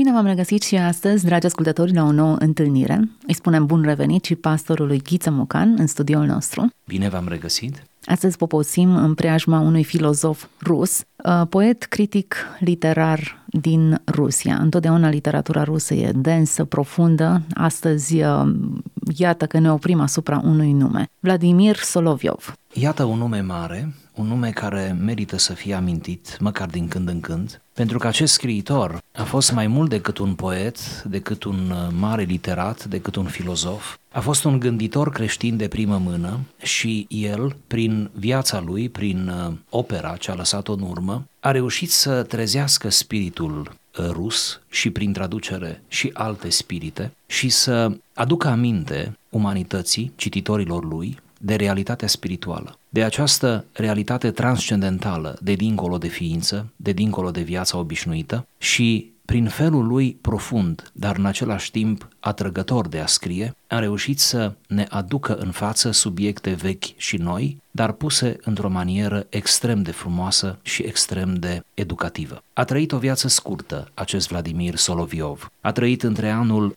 Bine v-am regăsit și astăzi, dragi ascultători, la o nouă întâlnire. Îi spunem bun revenit și pastorului Ghiță Mucan în studioul nostru. Bine v-am regăsit! Astăzi poposim în preajma unui filozof rus, uh, poet critic literar din Rusia. Întotdeauna literatura rusă e densă, profundă. Astăzi, uh, iată că ne oprim asupra unui nume. Vladimir Soloviov. Iată un nume mare, un nume care merită să fie amintit, măcar din când în când, pentru că acest scriitor a fost mai mult decât un poet, decât un uh, mare literat, decât un filozof. A fost un gânditor creștin de primă mână și el, prin viața lui, prin uh, opera ce a lăsat-o în urmă, a reușit să trezească spiritul uh, rus și prin traducere și alte spirite și să aducă aminte umanității, cititorilor lui, de realitatea spirituală, de această realitate transcendentală, de dincolo de ființă, de dincolo de viața obișnuită și prin felul lui profund, dar în același timp atrăgător de a scrie, a reușit să ne aducă în față subiecte vechi și noi, dar puse într-o manieră extrem de frumoasă și extrem de educativă. A trăit o viață scurtă acest Vladimir Soloviov. A trăit între anul 1853-1900.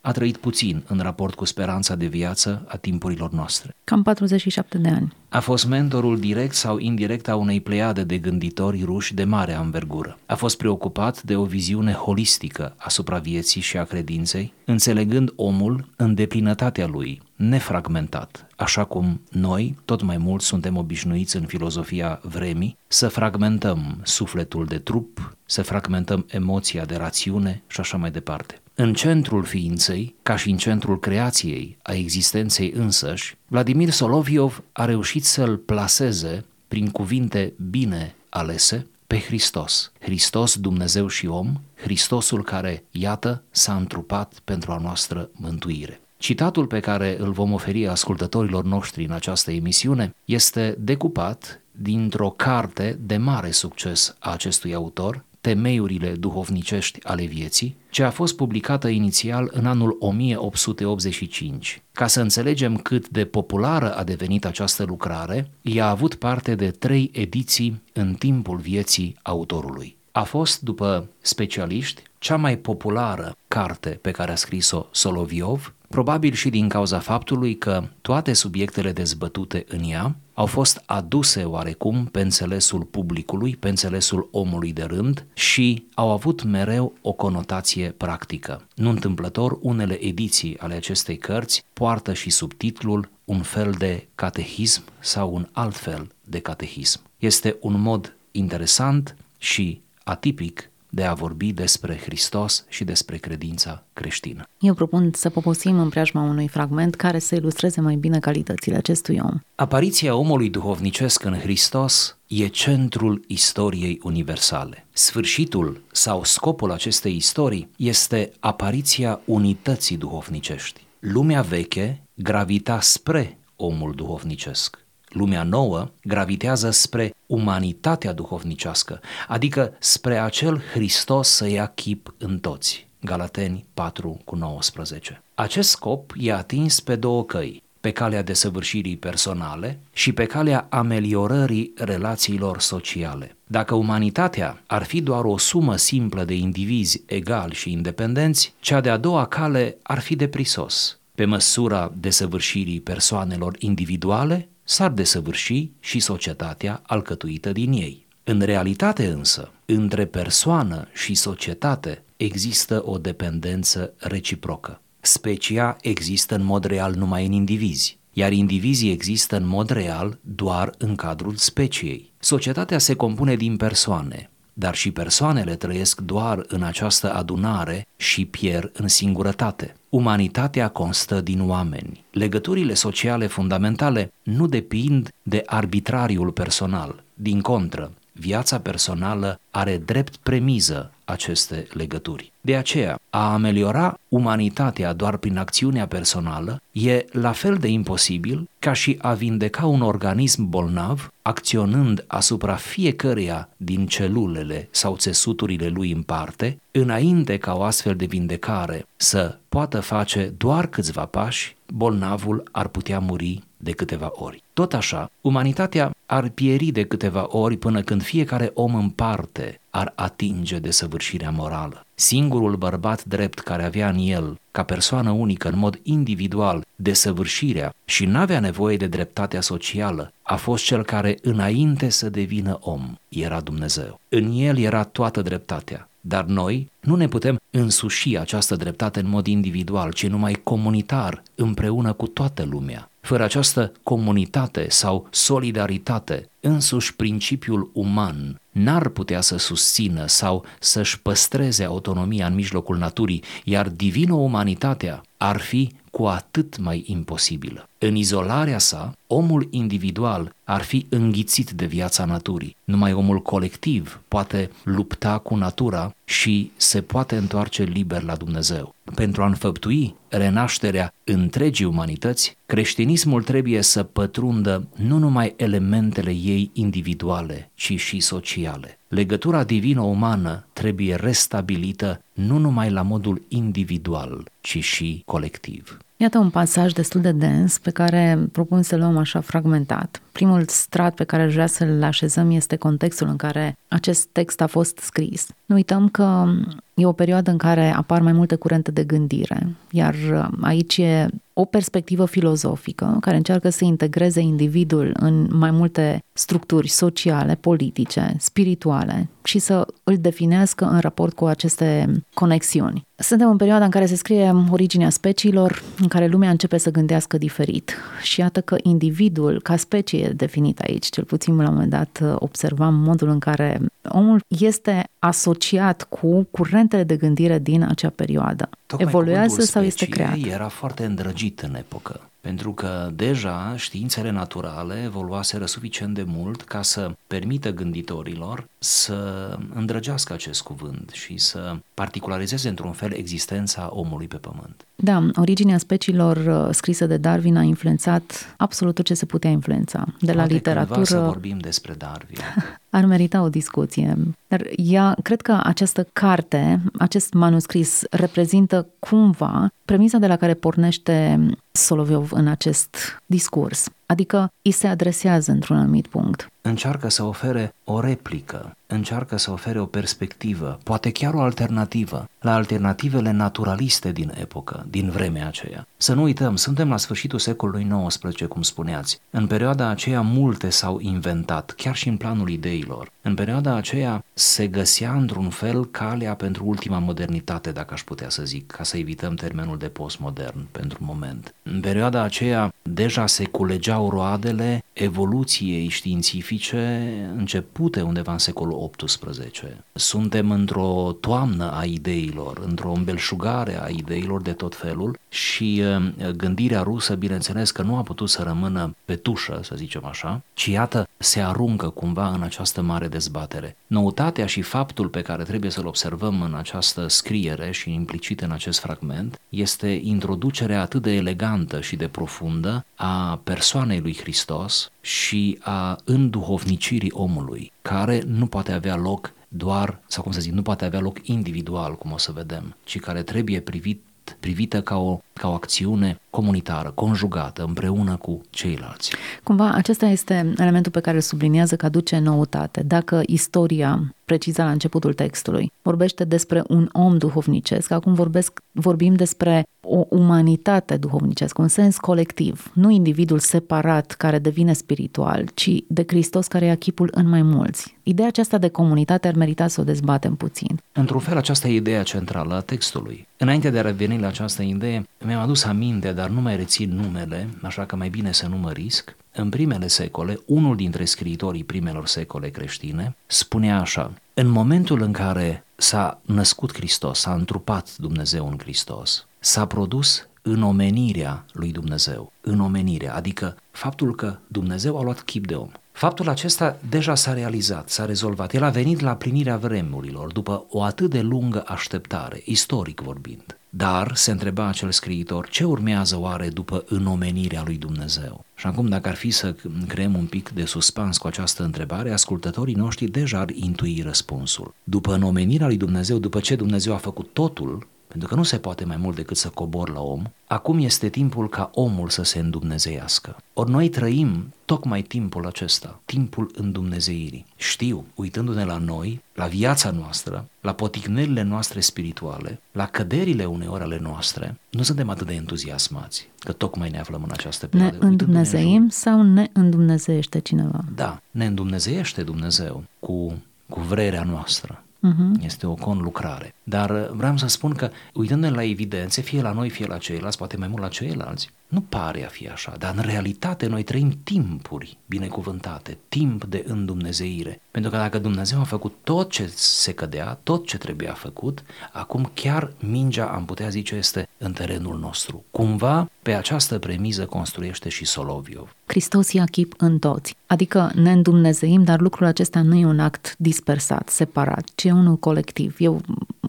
A trăit puțin în raport cu speranța de viață a timpurilor noastre. Cam 47 de ani. A fost mentorul direct sau indirect a unei pleiade de gânditori ruși de mare anvergură. A fost preocupat de o viziune holistică asupra vieții și a credinței, înțelegând omul în deplinătatea lui, nefragmentat, așa cum noi, tot mai mult, suntem obișnuiți în filozofia vremii, să fragmentăm sufletul de trup, să fragmentăm emoția de rațiune și așa mai departe. În centrul ființei, ca și în centrul creației, a existenței însăși, Vladimir Soloviov a reușit să-l plaseze prin cuvinte bine alese pe Hristos. Hristos, Dumnezeu și om, Hristosul care, iată, s-a întrupat pentru a noastră mântuire. Citatul pe care îl vom oferi ascultătorilor noștri în această emisiune este decupat dintr-o carte de mare succes a acestui autor, Temeiurile duhovnicești ale vieții, ce a fost publicată inițial în anul 1885. Ca să înțelegem cât de populară a devenit această lucrare, ea a avut parte de trei ediții în timpul vieții autorului. A fost, după specialiști, cea mai populară carte pe care a scris-o Soloviov, probabil și din cauza faptului că toate subiectele dezbătute în ea au fost aduse oarecum pe înțelesul publicului, pe înțelesul omului de rând și au avut mereu o conotație practică. Nu întâmplător, unele ediții ale acestei cărți poartă și subtitlul un fel de catehism sau un alt fel de catehism. Este un mod interesant și atipic de a vorbi despre Hristos și despre credința creștină. Eu propun să poposim în preajma unui fragment care să ilustreze mai bine calitățile acestui om. Apariția omului duhovnicesc în Hristos e centrul istoriei universale. Sfârșitul sau scopul acestei istorii este apariția unității duhovnicești. Lumea veche gravita spre omul duhovnicesc. Lumea nouă gravitează spre umanitatea duhovnicească, adică spre acel Hristos să ia chip în toți. Galateni 4 cu 19. Acest scop e atins pe două căi, pe calea desăvârșirii personale și pe calea ameliorării relațiilor sociale. Dacă umanitatea ar fi doar o sumă simplă de indivizi egali și independenți, cea de-a doua cale ar fi de prisos. Pe măsura desăvârșirii persoanelor individuale, s-ar desăvârși și societatea alcătuită din ei. În realitate însă, între persoană și societate există o dependență reciprocă. Specia există în mod real numai în indivizi, iar indivizii există în mod real doar în cadrul speciei. Societatea se compune din persoane, dar și persoanele trăiesc doar în această adunare și pierd în singurătate. Umanitatea constă din oameni. Legăturile sociale fundamentale nu depind de arbitrariul personal. Din contră, viața personală are drept premiză aceste legături. De aceea, a ameliora umanitatea doar prin acțiunea personală e la fel de imposibil ca și a vindeca un organism bolnav acționând asupra fiecăreia din celulele sau țesuturile lui în parte, înainte ca o astfel de vindecare să poată face doar câțiva pași, bolnavul ar putea muri de câteva ori. Tot așa, umanitatea ar pieri de câteva ori până când fiecare om în parte ar atinge de săvârșirea morală. Singurul bărbat drept care avea în el, ca persoană unică, în mod individual, de săvârșirea și n-avea nevoie de dreptatea socială, a fost cel care, înainte să devină om, era Dumnezeu. În el era toată dreptatea. Dar noi nu ne putem însuși această dreptate în mod individual, ci numai comunitar, împreună cu toată lumea. Fără această comunitate sau solidaritate, însuși principiul uman n-ar putea să susțină sau să-și păstreze autonomia în mijlocul naturii, iar divină umanitatea ar fi cu atât mai imposibilă. În izolarea sa, omul individual ar fi înghițit de viața naturii. Numai omul colectiv poate lupta cu natura și se poate întoarce liber la Dumnezeu. Pentru a înfăptui renașterea întregii umanități, creștinismul trebuie să pătrundă nu numai elementele ei individuale, ci și sociale. Legătura divină-umană trebuie restabilită nu numai la modul individual, ci și colectiv. Iată un pasaj destul de dens pe care propun să luăm așa fragmentat. Primul strat pe care aș vrea să-l așezăm este contextul în care acest text a fost scris. Nu uităm că e o perioadă în care apar mai multe curente de gândire, iar aici e o perspectivă filozofică care încearcă să integreze individul în mai multe structuri sociale, politice, spirituale și să îl definească în raport cu aceste conexiuni. Suntem în perioada în care se scrie originea speciilor, în care lumea începe să gândească diferit. Și iată că individul, ca specie definit aici, cel puțin la un moment dat observam modul în care omul este asociat cu curentele de gândire din acea perioadă. Tocmai Evoluează sau este creat? era foarte îndrăgit în epocă pentru că deja științele naturale evoluaseră suficient de mult ca să permită gânditorilor să îndrăgească acest cuvânt și să particularizeze într-un fel existența omului pe pământ. Da, originea speciilor uh, scrisă de Darwin a influențat absolut tot ce se putea influența. De la Poate literatură. să vorbim despre Darwin. Ar merita o discuție. Dar ea, cred că această carte, acest manuscris, reprezintă cumva premisa de la care pornește Soloviov în acest discurs. Adică îi se adresează într-un anumit punct. Încearcă să ofere o replică, încearcă să ofere o perspectivă, poate chiar o alternativă la alternativele naturaliste din epocă, din vremea aceea. Să nu uităm, suntem la sfârșitul secolului XIX, cum spuneați. În perioada aceea multe s-au inventat, chiar și în planul ideilor. În perioada aceea se găsea într-un fel calea pentru ultima modernitate, dacă aș putea să zic, ca să evităm termenul de postmodern pentru moment. În perioada aceea deja se culegeau roadele evoluției științifice începute undeva în secolul XVIII. Suntem într-o toamnă a ideilor, într-o îmbelșugare a ideilor de tot felul și uh, gândirea rusă, bineînțeles că nu a putut să rămână pe tușă, să zicem așa, ci iată se aruncă cumva în această mare dezbatere. Noutatea și faptul pe care trebuie să-l observăm în această scriere și implicit în acest fragment este introducerea atât de elegantă și de profundă a persoanei lui Hristos și a înduhovnicirii omului, care nu poate avea loc doar, sau cum să zic, nu poate avea loc individual, cum o să vedem, ci care trebuie privit privită ca o, ca o acțiune comunitară, conjugată, împreună cu ceilalți. Cumva acesta este elementul pe care îl subliniază că aduce noutate. Dacă istoria precizat la începutul textului. Vorbește despre un om duhovnicesc, acum vorbesc, vorbim despre o umanitate duhovnicească, un sens colectiv, nu individul separat care devine spiritual, ci de Hristos care ia chipul în mai mulți. Ideea aceasta de comunitate ar merita să o dezbatem puțin. Într-un fel, aceasta e ideea centrală a textului. Înainte de a reveni la această idee, mi-am adus aminte, dar nu mai rețin numele, așa că mai bine să nu mă risc, în primele secole, unul dintre scriitorii primelor secole creștine spunea așa, în momentul în care s-a născut Hristos, s-a întrupat Dumnezeu în Hristos, s-a produs în omenirea lui Dumnezeu, în omenirea, adică faptul că Dumnezeu a luat chip de om. Faptul acesta deja s-a realizat, s-a rezolvat. El a venit la plinirea vremurilor după o atât de lungă așteptare, istoric vorbind. Dar, se întreba acel scriitor, ce urmează oare după înomenirea lui Dumnezeu? Și acum, dacă ar fi să creăm un pic de suspans cu această întrebare, ascultătorii noștri deja ar intui răspunsul. După înomenirea lui Dumnezeu, după ce Dumnezeu a făcut totul, pentru că nu se poate mai mult decât să cobor la om, acum este timpul ca omul să se îndumnezeiască. Ori noi trăim tocmai timpul acesta, timpul îndumnezeirii. Știu, uitându-ne la noi, la viața noastră, la poticnelile noastre spirituale, la căderile uneori ale noastre, nu suntem atât de entuziasmați că tocmai ne aflăm în această perioadă. Ne îndumnezeim sau ne îndumnezeiește cineva? Da, ne îndumnezeiește Dumnezeu cu, cu vrerea noastră. Uh-huh. Este o conlucrare. Dar uh, vreau să spun că, uitându-ne la evidențe, fie la noi, fie la ceilalți, poate mai mult la ceilalți, nu pare a fi așa, dar în realitate noi trăim timpuri binecuvântate, timp de îndumnezeire. Pentru că dacă Dumnezeu a făcut tot ce se cădea, tot ce trebuia făcut, acum chiar mingea, am putea zice, este în terenul nostru. Cumva, pe această premiză construiește și Soloviov. Hristos ia chip în toți. Adică ne îndumnezeim, dar lucrul acesta nu e un act dispersat, separat, ci e unul colectiv. Eu,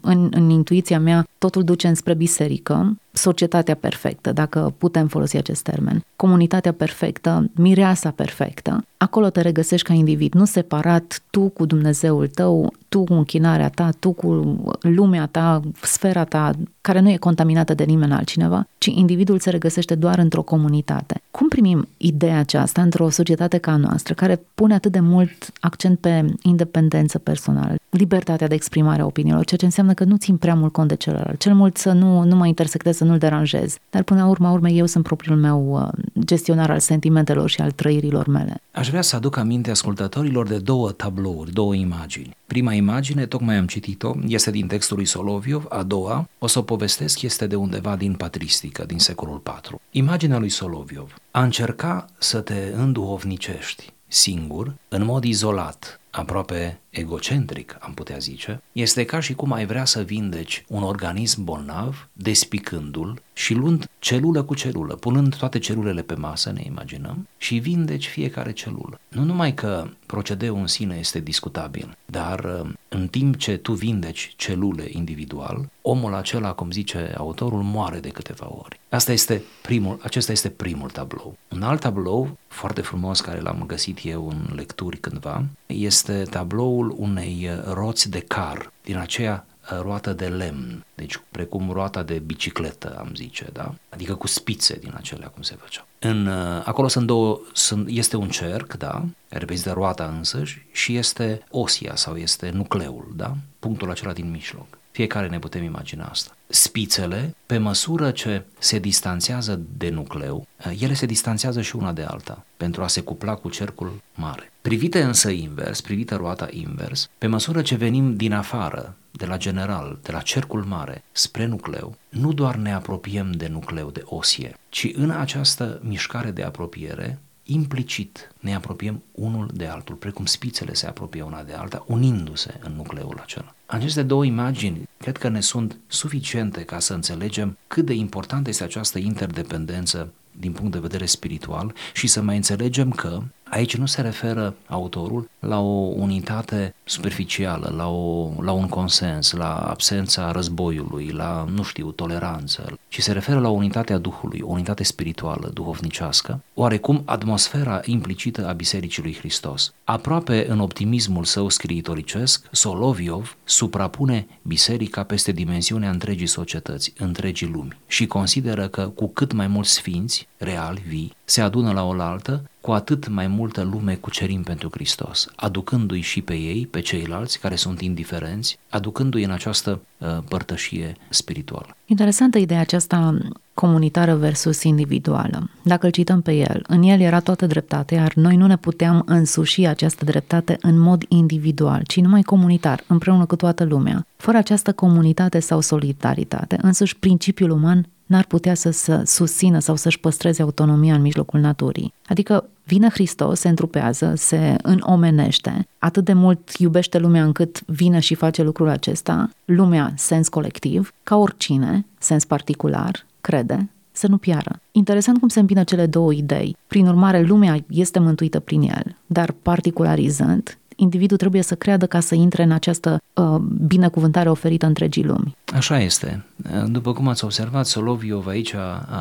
în, în intuiția mea, totul duce înspre biserică, societatea perfectă, dacă putem folosi acest termen, comunitatea perfectă, mireasa perfectă, acolo te regăsești ca individ, nu separat tu cu Dumnezeul tău, tu cu închinarea ta, tu cu lumea ta, sfera ta, care nu e contaminată de nimeni altcineva, ci individul se regăsește doar într-o comunitate. Cum primim ideea aceasta într-o societate ca a noastră, care pune atât de mult accent pe independență personală, libertatea de exprimare a opiniilor, ceea ce înseamnă că nu țin prea mult cont de celălalt, cel mult să nu, nu mă intersectez, să nu-l deranjez, dar până la urma urmei eu sunt propriul meu uh, gestionar al sentimentelor și al trăirilor mele. Aș vrea să aduc aminte ascultătorilor de două tablouri, două imagini. Prima imagine, tocmai am citit-o, este din textul lui Soloviov, a doua, o să o povestesc, este de undeva din patristică, din secolul IV. Imaginea lui Soloviov. A încerca să te înduhovnicești singur, în mod izolat, aproape egocentric, am putea zice, este ca și cum ai vrea să vindeci un organism bolnav, despicându-l și luând celulă cu celulă, punând toate celulele pe masă, ne imaginăm, și vindeci fiecare celulă. Nu numai că procedeul în sine este discutabil, dar uh, în timp ce tu vindeci celule individual, omul acela, cum zice autorul, moare de câteva ori. Asta este primul, acesta este primul tablou. Un alt tablou, foarte frumos, care l-am găsit eu în lecturi cândva, este tabloul unei uh, roți de car, din aceea uh, roată de lemn, deci precum roata de bicicletă, am zice, da? Adică cu spițe din acelea cum se făceau. În, uh, acolo sunt două, sunt, este un cerc, da? Reprezintă roata însăși și este osia sau este nucleul, da? Punctul acela din mijloc. Fiecare ne putem imagina asta. Spițele, pe măsură ce se distanțează de nucleu, ele se distanțează și una de alta pentru a se cupla cu cercul mare. Privite însă invers, privită roata invers, pe măsură ce venim din afară, de la general, de la cercul mare, spre nucleu, nu doar ne apropiem de nucleu, de osie, ci în această mișcare de apropiere implicit ne apropiem unul de altul, precum spițele se apropie una de alta, unindu-se în nucleul acela. Aceste două imagini cred că ne sunt suficiente ca să înțelegem cât de importantă este această interdependență din punct de vedere spiritual și să mai înțelegem că Aici nu se referă autorul la o unitate superficială, la, o, la un consens, la absența războiului, la, nu știu, toleranță, ci se referă la unitatea Duhului, o unitate spirituală, duhovnicească, oarecum atmosfera implicită a Bisericii lui Hristos. Aproape în optimismul său scriitoricesc, Soloviov suprapune biserica peste dimensiunea întregii societăți, întregii lumi și consideră că cu cât mai mulți sfinți, reali, vii, se adună la oaltă, cu atât mai multă lume cucerim pentru Hristos, aducându-i și pe ei, pe ceilalți care sunt indiferenți, aducându-i în această uh, părtășie spirituală. Interesantă ideea aceasta comunitară versus individuală. Dacă îl cităm pe el, în el era toată dreptatea, iar noi nu ne puteam însuși această dreptate în mod individual, ci numai comunitar, împreună cu toată lumea. Fără această comunitate sau solidaritate, însuși principiul uman n-ar putea să, să susțină sau să-și păstreze autonomia în mijlocul naturii. Adică vine Hristos, se întrupează, se înomenește, atât de mult iubește lumea încât vine și face lucrul acesta, lumea, sens colectiv, ca oricine, sens particular, crede, să nu piară. Interesant cum se împină cele două idei. Prin urmare, lumea este mântuită prin el, dar particularizând, individul trebuie să creadă ca să intre în această uh, binecuvântare oferită întregii lumi. Așa este. După cum ați observat, Soloviov aici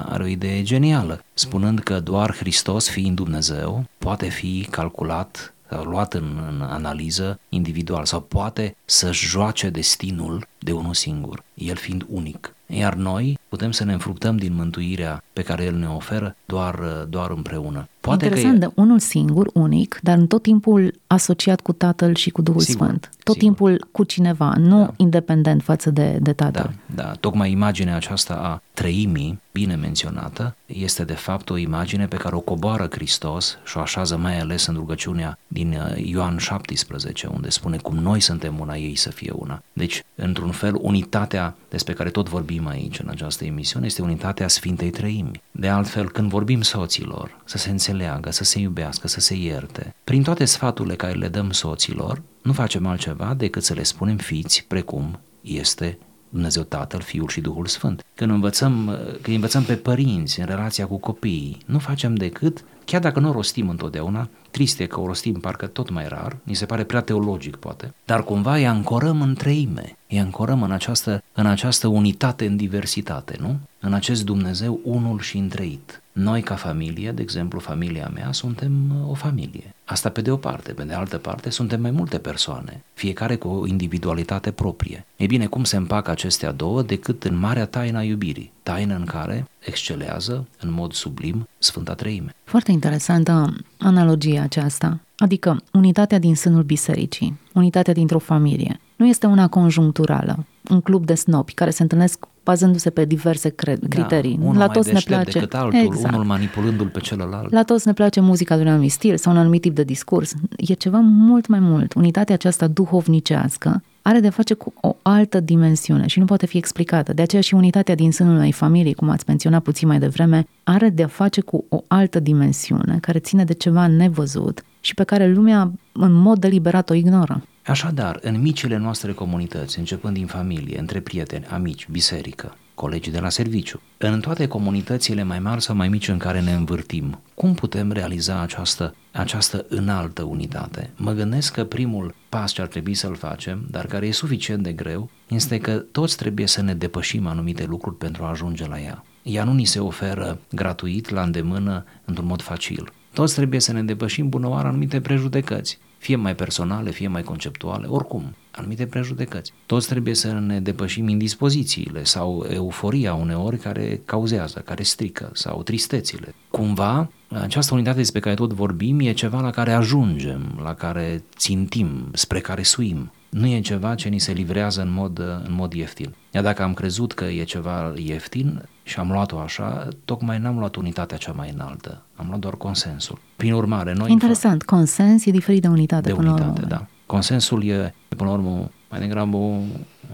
are o idee genială, spunând că doar Hristos, fiind Dumnezeu, poate fi calculat luat în, în analiză individual sau poate să-și joace destinul de unul singur, el fiind unic. Iar noi putem să ne înfructăm din mântuirea pe care El ne oferă doar, doar împreună. Poate Interesant, că e... de unul singur, unic, dar în tot timpul asociat cu Tatăl și cu Duhul sigur, Sfânt. Tot sigur. timpul cu cineva, nu da. independent față de, de Tatăl. Da, da, tocmai imaginea aceasta a treimii, bine menționată, este de fapt o imagine pe care o coboară Hristos și o așează mai ales în rugăciunea din uh, Ioan 17, unde spune cum noi suntem una, ei să fie una. Deci, într-un fel, unitatea despre care tot vorbim aici în această emisiune este unitatea Sfintei Treimi. De altfel, când vorbim soților, să se înțeleagă, să se iubească, să se ierte, prin toate sfaturile care le dăm soților, nu facem altceva decât să le spunem fiți precum este Dumnezeu Tatăl, Fiul și Duhul Sfânt. Când învățăm, când învățăm pe părinți în relația cu copiii, nu facem decât, chiar dacă nu o rostim întotdeauna, triste că o rostim parcă tot mai rar, ni se pare prea teologic poate, dar cumva îi ancorăm în treime, îi ancorăm în această, în această unitate în diversitate, nu? În acest Dumnezeu unul și întreit. Noi ca familie, de exemplu familia mea, suntem uh, o familie. Asta pe de o parte, pe de altă parte suntem mai multe persoane, fiecare cu o individualitate proprie. E bine, cum se împacă acestea două decât în marea taina iubirii, taină în care excelează în mod sublim Sfânta Treime. Foarte interesantă analogia aceasta, adică unitatea din sânul bisericii, unitatea dintr-o familie. Nu este una conjuncturală, un club de snopi care se întâlnesc bazându-se pe diverse cre- da, criterii. Da, unul La toți ne place decât altul, exact. unul manipulându-l pe celălalt. La toți ne place muzica de un anumit stil sau un anumit tip de discurs. E ceva mult mai mult. Unitatea aceasta duhovnicească are de face cu o altă dimensiune și nu poate fi explicată. De aceea și unitatea din sânul unei familii, cum ați menționat puțin mai devreme, are de face cu o altă dimensiune care ține de ceva nevăzut și pe care lumea în mod deliberat o ignoră. Așadar, în micile noastre comunități, începând din familie, între prieteni, amici, biserică, colegii de la serviciu, în toate comunitățile mai mari sau mai mici în care ne învârtim, cum putem realiza această, această înaltă unitate? Mă gândesc că primul pas ce ar trebui să-l facem, dar care e suficient de greu, este că toți trebuie să ne depășim anumite lucruri pentru a ajunge la ea. Ea nu ni se oferă gratuit, la îndemână, într-un mod facil. Toți trebuie să ne depășim bunăoară anumite prejudecăți fie mai personale, fie mai conceptuale, oricum, anumite prejudecăți. Toți trebuie să ne depășim indispozițiile sau euforia uneori care cauzează, care strică, sau tristețile. Cumva, această unitate despre care tot vorbim e ceva la care ajungem, la care țintim, spre care suim. Nu e ceva ce ni se livrează în mod, în mod ieftin. Iar dacă am crezut că e ceva ieftin, și am luat-o așa, tocmai n-am luat unitatea cea mai înaltă, am luat doar consensul. Prin urmare, noi... Interesant, consens e diferit de unitate de până unitate, la urmă. da. Consensul e, până la urmă, mai degrabă o,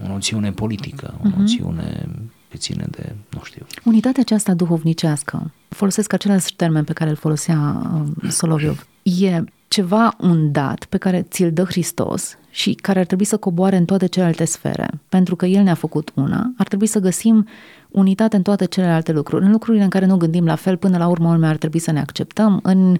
o noțiune politică, o uh-huh. noțiune ce ține de, nu știu. Unitatea aceasta duhovnicească, folosesc același termen pe care îl folosea uh, Soloviov, e ceva un dat pe care ți-l dă Hristos și care ar trebui să coboare în toate celelalte sfere. Pentru că El ne-a făcut una, ar trebui să găsim unitate în toate celelalte lucruri. În lucrurile în care nu gândim la fel, până la urmă ar trebui să ne acceptăm. În,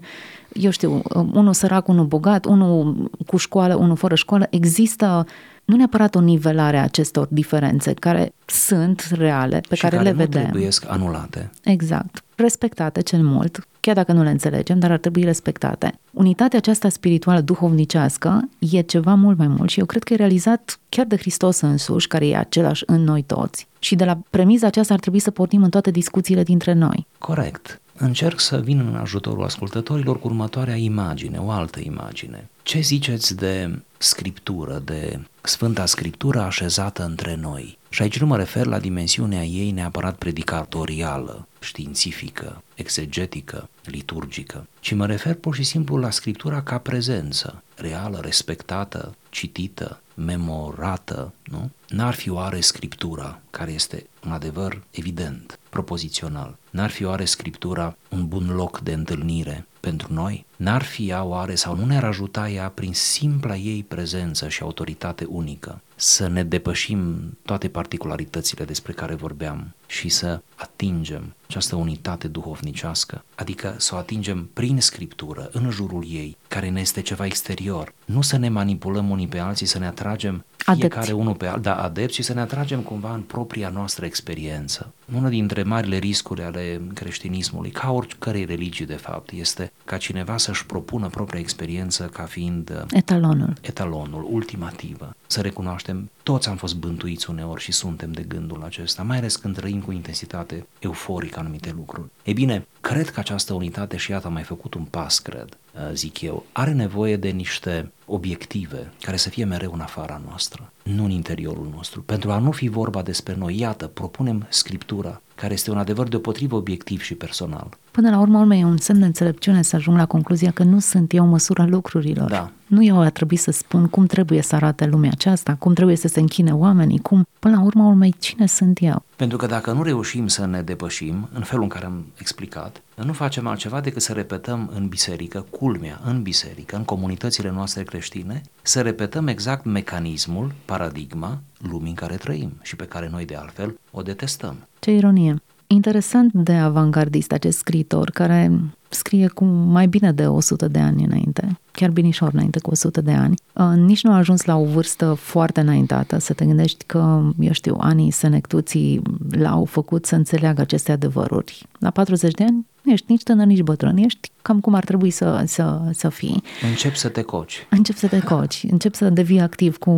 eu știu, unul sărac, unul bogat, unul cu școală, unul fără școală, există nu neapărat o nivelare a acestor diferențe care sunt reale, pe și care, care le vedem. trebuie anulate. Exact. Respectate cel mult, chiar dacă nu le înțelegem, dar ar trebui respectate. Unitatea aceasta spirituală duhovnicească e ceva mult mai mult și eu cred că e realizat chiar de Hristos însuși, care e același în noi toți. Și de la premiza aceasta ar trebui să pornim în toate discuțiile dintre noi. Corect. Încerc să vin în ajutorul ascultătorilor cu următoarea imagine, o altă imagine. Ce ziceți de scriptură, de Sfânta Scriptură așezată între noi? Și aici nu mă refer la dimensiunea ei neapărat predicatorială, științifică, exegetică, liturgică, ci mă refer pur și simplu la Scriptura ca prezență, reală, respectată, citită, memorată, nu? N-ar fi oare Scriptura, care este un adevăr evident, propozițional, n-ar fi oare Scriptura un bun loc de întâlnire pentru noi? N-ar fi ea oare sau nu ne-ar ajuta ea prin simpla ei prezență și autoritate unică? Să ne depășim toate particularitățile despre care vorbeam și să atingem această unitate duhovnicească, adică să o atingem prin scriptură, în jurul ei, care ne este ceva exterior. Nu să ne manipulăm unii pe alții, să ne atragem fiecare Adepți. unul pe altul, da, adept și să ne atragem cumva în propria noastră experiență. Una dintre marile riscuri ale creștinismului, ca oricărei religii de fapt, este ca cineva să-și propună propria experiență ca fiind uh, Etalonul. etalonul, ultimativă. Să recunoaștem, toți am fost bântuiți uneori și suntem de gândul acesta, mai ales când trăim cu intensitate euforică anumite lucruri. E bine, cred că această unitate, și iată, am mai făcut un pas, cred, uh, zic eu, are nevoie de niște obiective care să fie mereu în afara noastră, nu în interiorul nostru. Pentru a nu fi vorba despre noi, iată, propunem Scriptura, care este un adevăr deopotrivă obiectiv și personal. Până la urmă, urmă, e un semn de înțelepciune să ajung la concluzia că nu sunt eu măsura lucrurilor. Da. Nu eu a trebui să spun cum trebuie să arate lumea aceasta, cum trebuie să se închine oamenii, cum... Până la urmă, urmei, cine sunt eu? Pentru că dacă nu reușim să ne depășim, în felul în care am explicat, nu facem altceva decât să repetăm în biserică, culmea, în biserică, în comunitățile noastre creștine, să repetăm exact mecanismul, paradigma lumii în care trăim și pe care noi de altfel o detestăm. Ce ironie! Interesant de avangardist acest scriitor care scrie cu mai bine de 100 de ani înainte, chiar binișor înainte cu 100 de ani. Uh, Nici nu a ajuns la o vârstă foarte înaintată, să te gândești că, eu știu, anii senectuții l-au făcut să înțeleagă aceste adevăruri. La 40 de ani nu ești nici tânăr, nici bătrân, ești cam cum ar trebui să, să, să fii. Încep să te coci. Încep să te coci, încep să devii activ cu,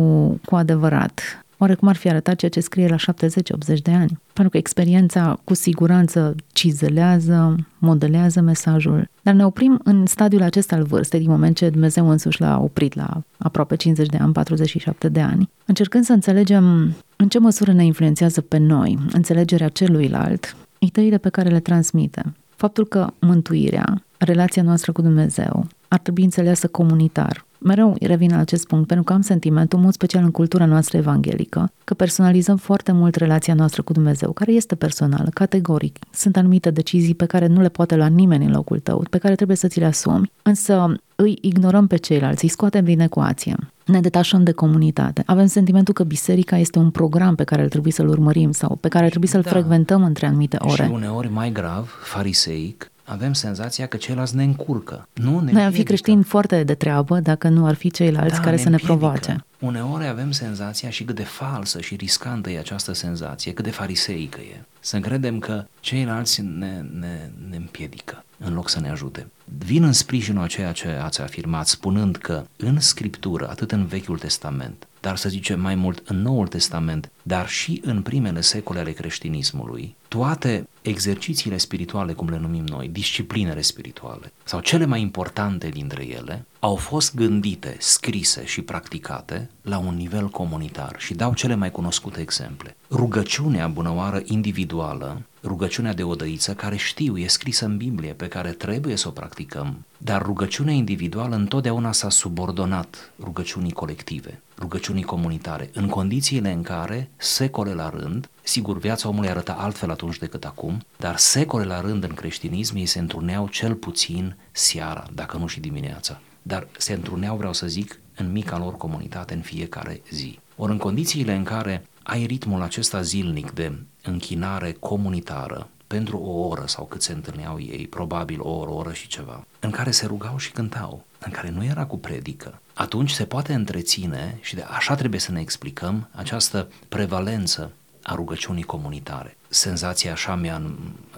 cu adevărat. Oare cum ar fi arătat ceea ce scrie la 70-80 de ani? Pentru că experiența cu siguranță cizelează, modelează mesajul. Dar ne oprim în stadiul acesta al vârstei, din moment ce Dumnezeu însuși l-a oprit la aproape 50 de ani, 47 de ani, încercând să înțelegem în ce măsură ne influențează pe noi înțelegerea celuilalt, ideile pe care le transmite. Faptul că mântuirea, relația noastră cu Dumnezeu, ar trebui înțeleasă comunitar. Mereu revin la acest punct pentru că am sentimentul, în mod special în cultura noastră evanghelică, că personalizăm foarte mult relația noastră cu Dumnezeu, care este personală, categoric. Sunt anumite decizii pe care nu le poate lua nimeni în locul tău, pe care trebuie să ți le asumi, însă îi ignorăm pe ceilalți, îi scoatem din ecuație. Ne detașăm de comunitate. Avem sentimentul că biserica este un program pe care ar trebui să-l urmărim sau pe care ar trebui să-l Da. frecventăm între anumite ore. Și uneori, mai grav, fariseic, avem senzația că ceilalți ne încurcă. Nu ne Noi am fi împiedică. creștini foarte de treabă dacă nu ar fi ceilalți Da, care să ne împiedică. provoace. Uneori avem senzația și cât de falsă și riscantă e această senzație, cât de fariseică e. Să credem că ceilalți ne, ne, ne împiedică în loc să ne ajute. Vin în sprijinul a ceea ce ați afirmat, spunând că în Scriptură, atât în Vechiul Testament, dar să zicem mai mult în Noul Testament, dar și în primele secole ale creștinismului, toate exercițiile spirituale, cum le numim noi, disciplinele spirituale, sau cele mai importante dintre ele, au fost gândite, scrise și practicate la un nivel comunitar și dau cele mai cunoscute exemple. Rugăciunea bunăoară individuală, rugăciunea de odăiță, care știu, e scrisă în Biblie, pe care trebuie să o practicăm, dar rugăciunea individuală întotdeauna s-a subordonat rugăciunii colective, rugăciunii comunitare, în condițiile în care, secole la rând, sigur, viața omului arăta altfel atunci decât acum, dar secole la rând în creștinism ei se întruneau cel puțin seara, dacă nu și dimineața. Dar se întruneau, vreau să zic, în mica lor comunitate în fiecare zi. Ori în condițiile în care ai ritmul acesta zilnic de închinare comunitară, pentru o oră sau cât se întâlneau ei, probabil o oră, o oră și ceva, în care se rugau și cântau, în care nu era cu predică, atunci se poate întreține și de așa trebuie să ne explicăm această prevalență a rugăciunii comunitare. Senzația așa mea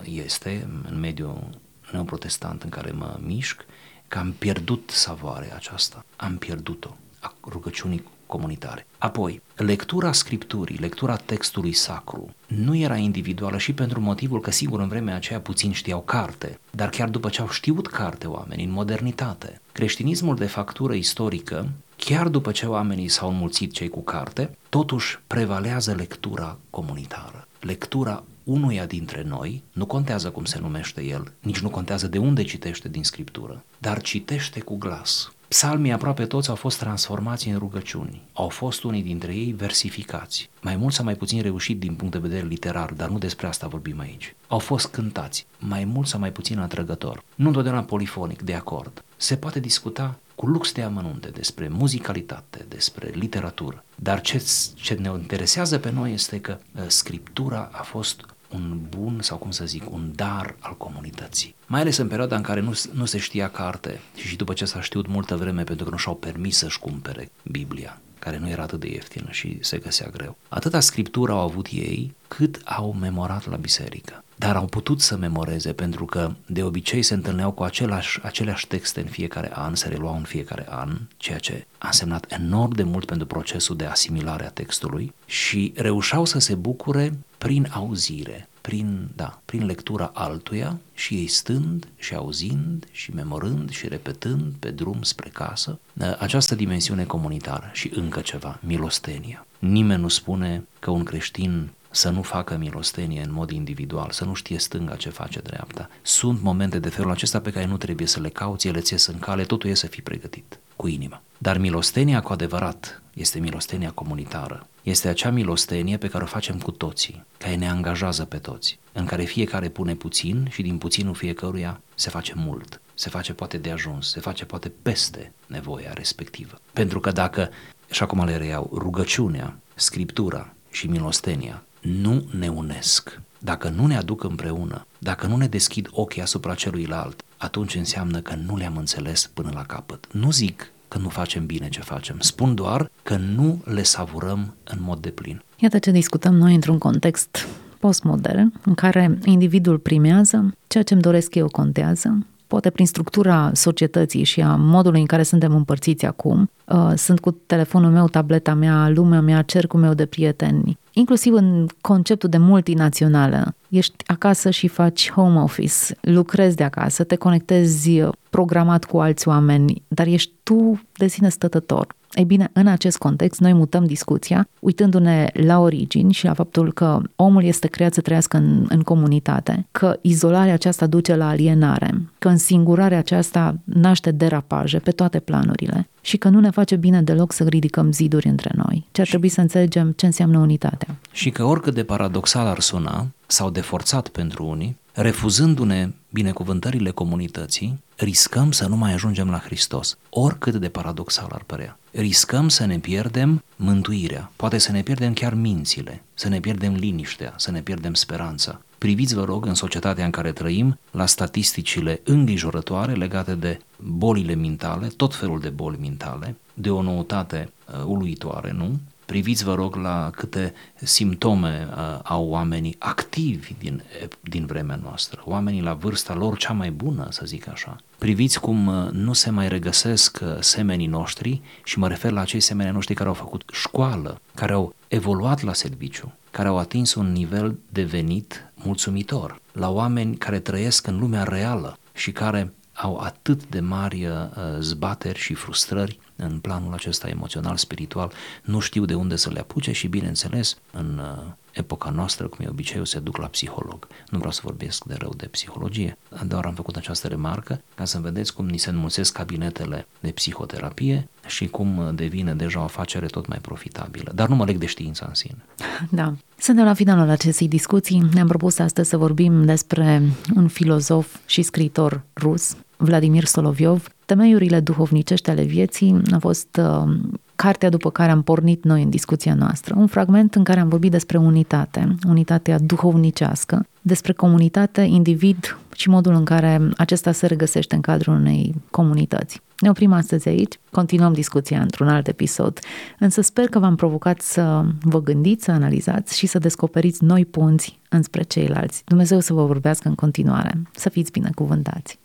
este în mediul neoprotestant în care mă mișc, că am pierdut savoarea aceasta, am pierdut-o, a rugăciunii comunitare. Apoi, lectura scripturii, lectura textului sacru, nu era individuală și pentru motivul că, sigur, în vremea aceea puțin știau carte, dar chiar după ce au știut carte oamenii în modernitate. Creștinismul de factură istorică, chiar după ce oamenii s-au înmulțit cei cu carte, totuși prevalează lectura comunitară. Lectura unuia dintre noi, nu contează cum se numește el, nici nu contează de unde citește din scriptură, dar citește cu glas. Psalmii aproape toți au fost transformați în rugăciuni. Au fost unii dintre ei versificați. Mai mult sau mai puțin reușit din punct de vedere literar, dar nu despre asta vorbim aici. Au fost cântați, mai mult sau mai puțin atrăgător. Nu întotdeauna polifonic, de acord. Se poate discuta cu lux de amănunte despre muzicalitate, despre literatură. Dar ce, ce ne interesează pe noi este că uh, Scriptura a fost un bun sau cum să zic, un dar al comunității. Mai ales în perioada în care nu, nu se știa carte și, și după ce s-a știut multă vreme pentru că nu și-au permis să-și cumpere Biblia care nu era atât de ieftină și se găsea greu. Atâta scriptură au avut ei cât au memorat la biserică. Dar au putut să memoreze pentru că de obicei se întâlneau cu același, aceleași texte în fiecare an, se reluau în fiecare an, ceea ce a însemnat enorm de mult pentru procesul de asimilare a textului și reușeau să se bucure prin auzire, prin, da, prin lectura altuia și ei stând și auzind și memorând și repetând pe drum spre casă această dimensiune comunitară și încă ceva, milostenia. Nimeni nu spune că un creștin să nu facă milostenie în mod individual, să nu știe stânga ce face dreapta. Sunt momente de felul acesta pe care nu trebuie să le cauți, ele ți în cale, totul e să fii pregătit cu inima. Dar milostenia cu adevărat este milostenia comunitară. Este acea milostenie pe care o facem cu toții, care ne angajează pe toți, în care fiecare pune puțin și din puținul fiecăruia se face mult, se face poate de ajuns, se face poate peste nevoia respectivă. Pentru că dacă, și acum le reiau, rugăciunea, scriptura și milostenia nu ne unesc, dacă nu ne aduc împreună, dacă nu ne deschid ochii asupra celuilalt, atunci înseamnă că nu le-am înțeles până la capăt. Nu zic că nu facem bine ce facem, spun doar că nu le savurăm în mod deplin. Iată ce discutăm noi într-un context postmodern, în care individul primează, ceea ce îmi doresc eu contează, poate prin structura societății și a modului în care suntem împărțiți acum, uh, sunt cu telefonul meu, tableta mea, lumea mea, cercul meu de prieteni, inclusiv în conceptul de multinațională. Ești acasă și faci home office, lucrezi de acasă, te conectezi programat cu alți oameni, dar ești tu de sine stătător. Ei bine, în acest context, noi mutăm discuția uitându-ne la origini și la faptul că omul este creat să trăiască în, în comunitate, că izolarea aceasta duce la alienare, că însingurarea aceasta naște derapaje pe toate planurile și că nu ne face bine deloc să ridicăm ziduri între noi, ce ar trebui să înțelegem ce înseamnă unitatea. Și că oricât de paradoxal ar suna, sau de forțat pentru unii, refuzându-ne binecuvântările comunității, riscăm să nu mai ajungem la Hristos, oricât de paradoxal ar părea. Riscăm să ne pierdem mântuirea, poate să ne pierdem chiar mințile, să ne pierdem liniștea, să ne pierdem speranța. Priviți, vă rog, în societatea în care trăim, la statisticile îngrijorătoare legate de bolile mintale, tot felul de boli mintale, de o noutate uh, uluitoare, nu? Priviți, vă rog, la câte simptome uh, au oamenii activi din, din vremea noastră, oamenii la vârsta lor cea mai bună, să zic așa. Priviți cum uh, nu se mai regăsesc uh, semenii noștri și mă refer la acei semeni noștri care au făcut școală, care au evoluat la serviciu, care au atins un nivel de venit mulțumitor, la oameni care trăiesc în lumea reală și care au atât de mari uh, zbateri și frustrări în planul acesta emoțional, spiritual, nu știu de unde să le apuce și, bineînțeles, în uh, epoca noastră, cum e obiceiul, se duc la psiholog. Nu vreau să vorbesc de rău de psihologie, doar am făcut această remarcă ca să vedeți cum ni se înmulțesc cabinetele de psihoterapie și cum devine deja o afacere tot mai profitabilă. Dar nu mă leg de știința în sine. Da. Suntem la finalul acestei discuții. Ne-am propus astăzi să vorbim despre un filozof și scriitor rus, Vladimir Soloviov, Temeiurile duhovnicești ale vieții a fost uh, cartea după care am pornit noi în discuția noastră. Un fragment în care am vorbit despre unitate, unitatea duhovnicească, despre comunitate, individ și modul în care acesta se regăsește în cadrul unei comunități. Ne oprim astăzi aici, continuăm discuția într-un alt episod, însă sper că v-am provocat să vă gândiți, să analizați și să descoperiți noi punți înspre ceilalți. Dumnezeu să vă vorbească în continuare. Să fiți binecuvântați!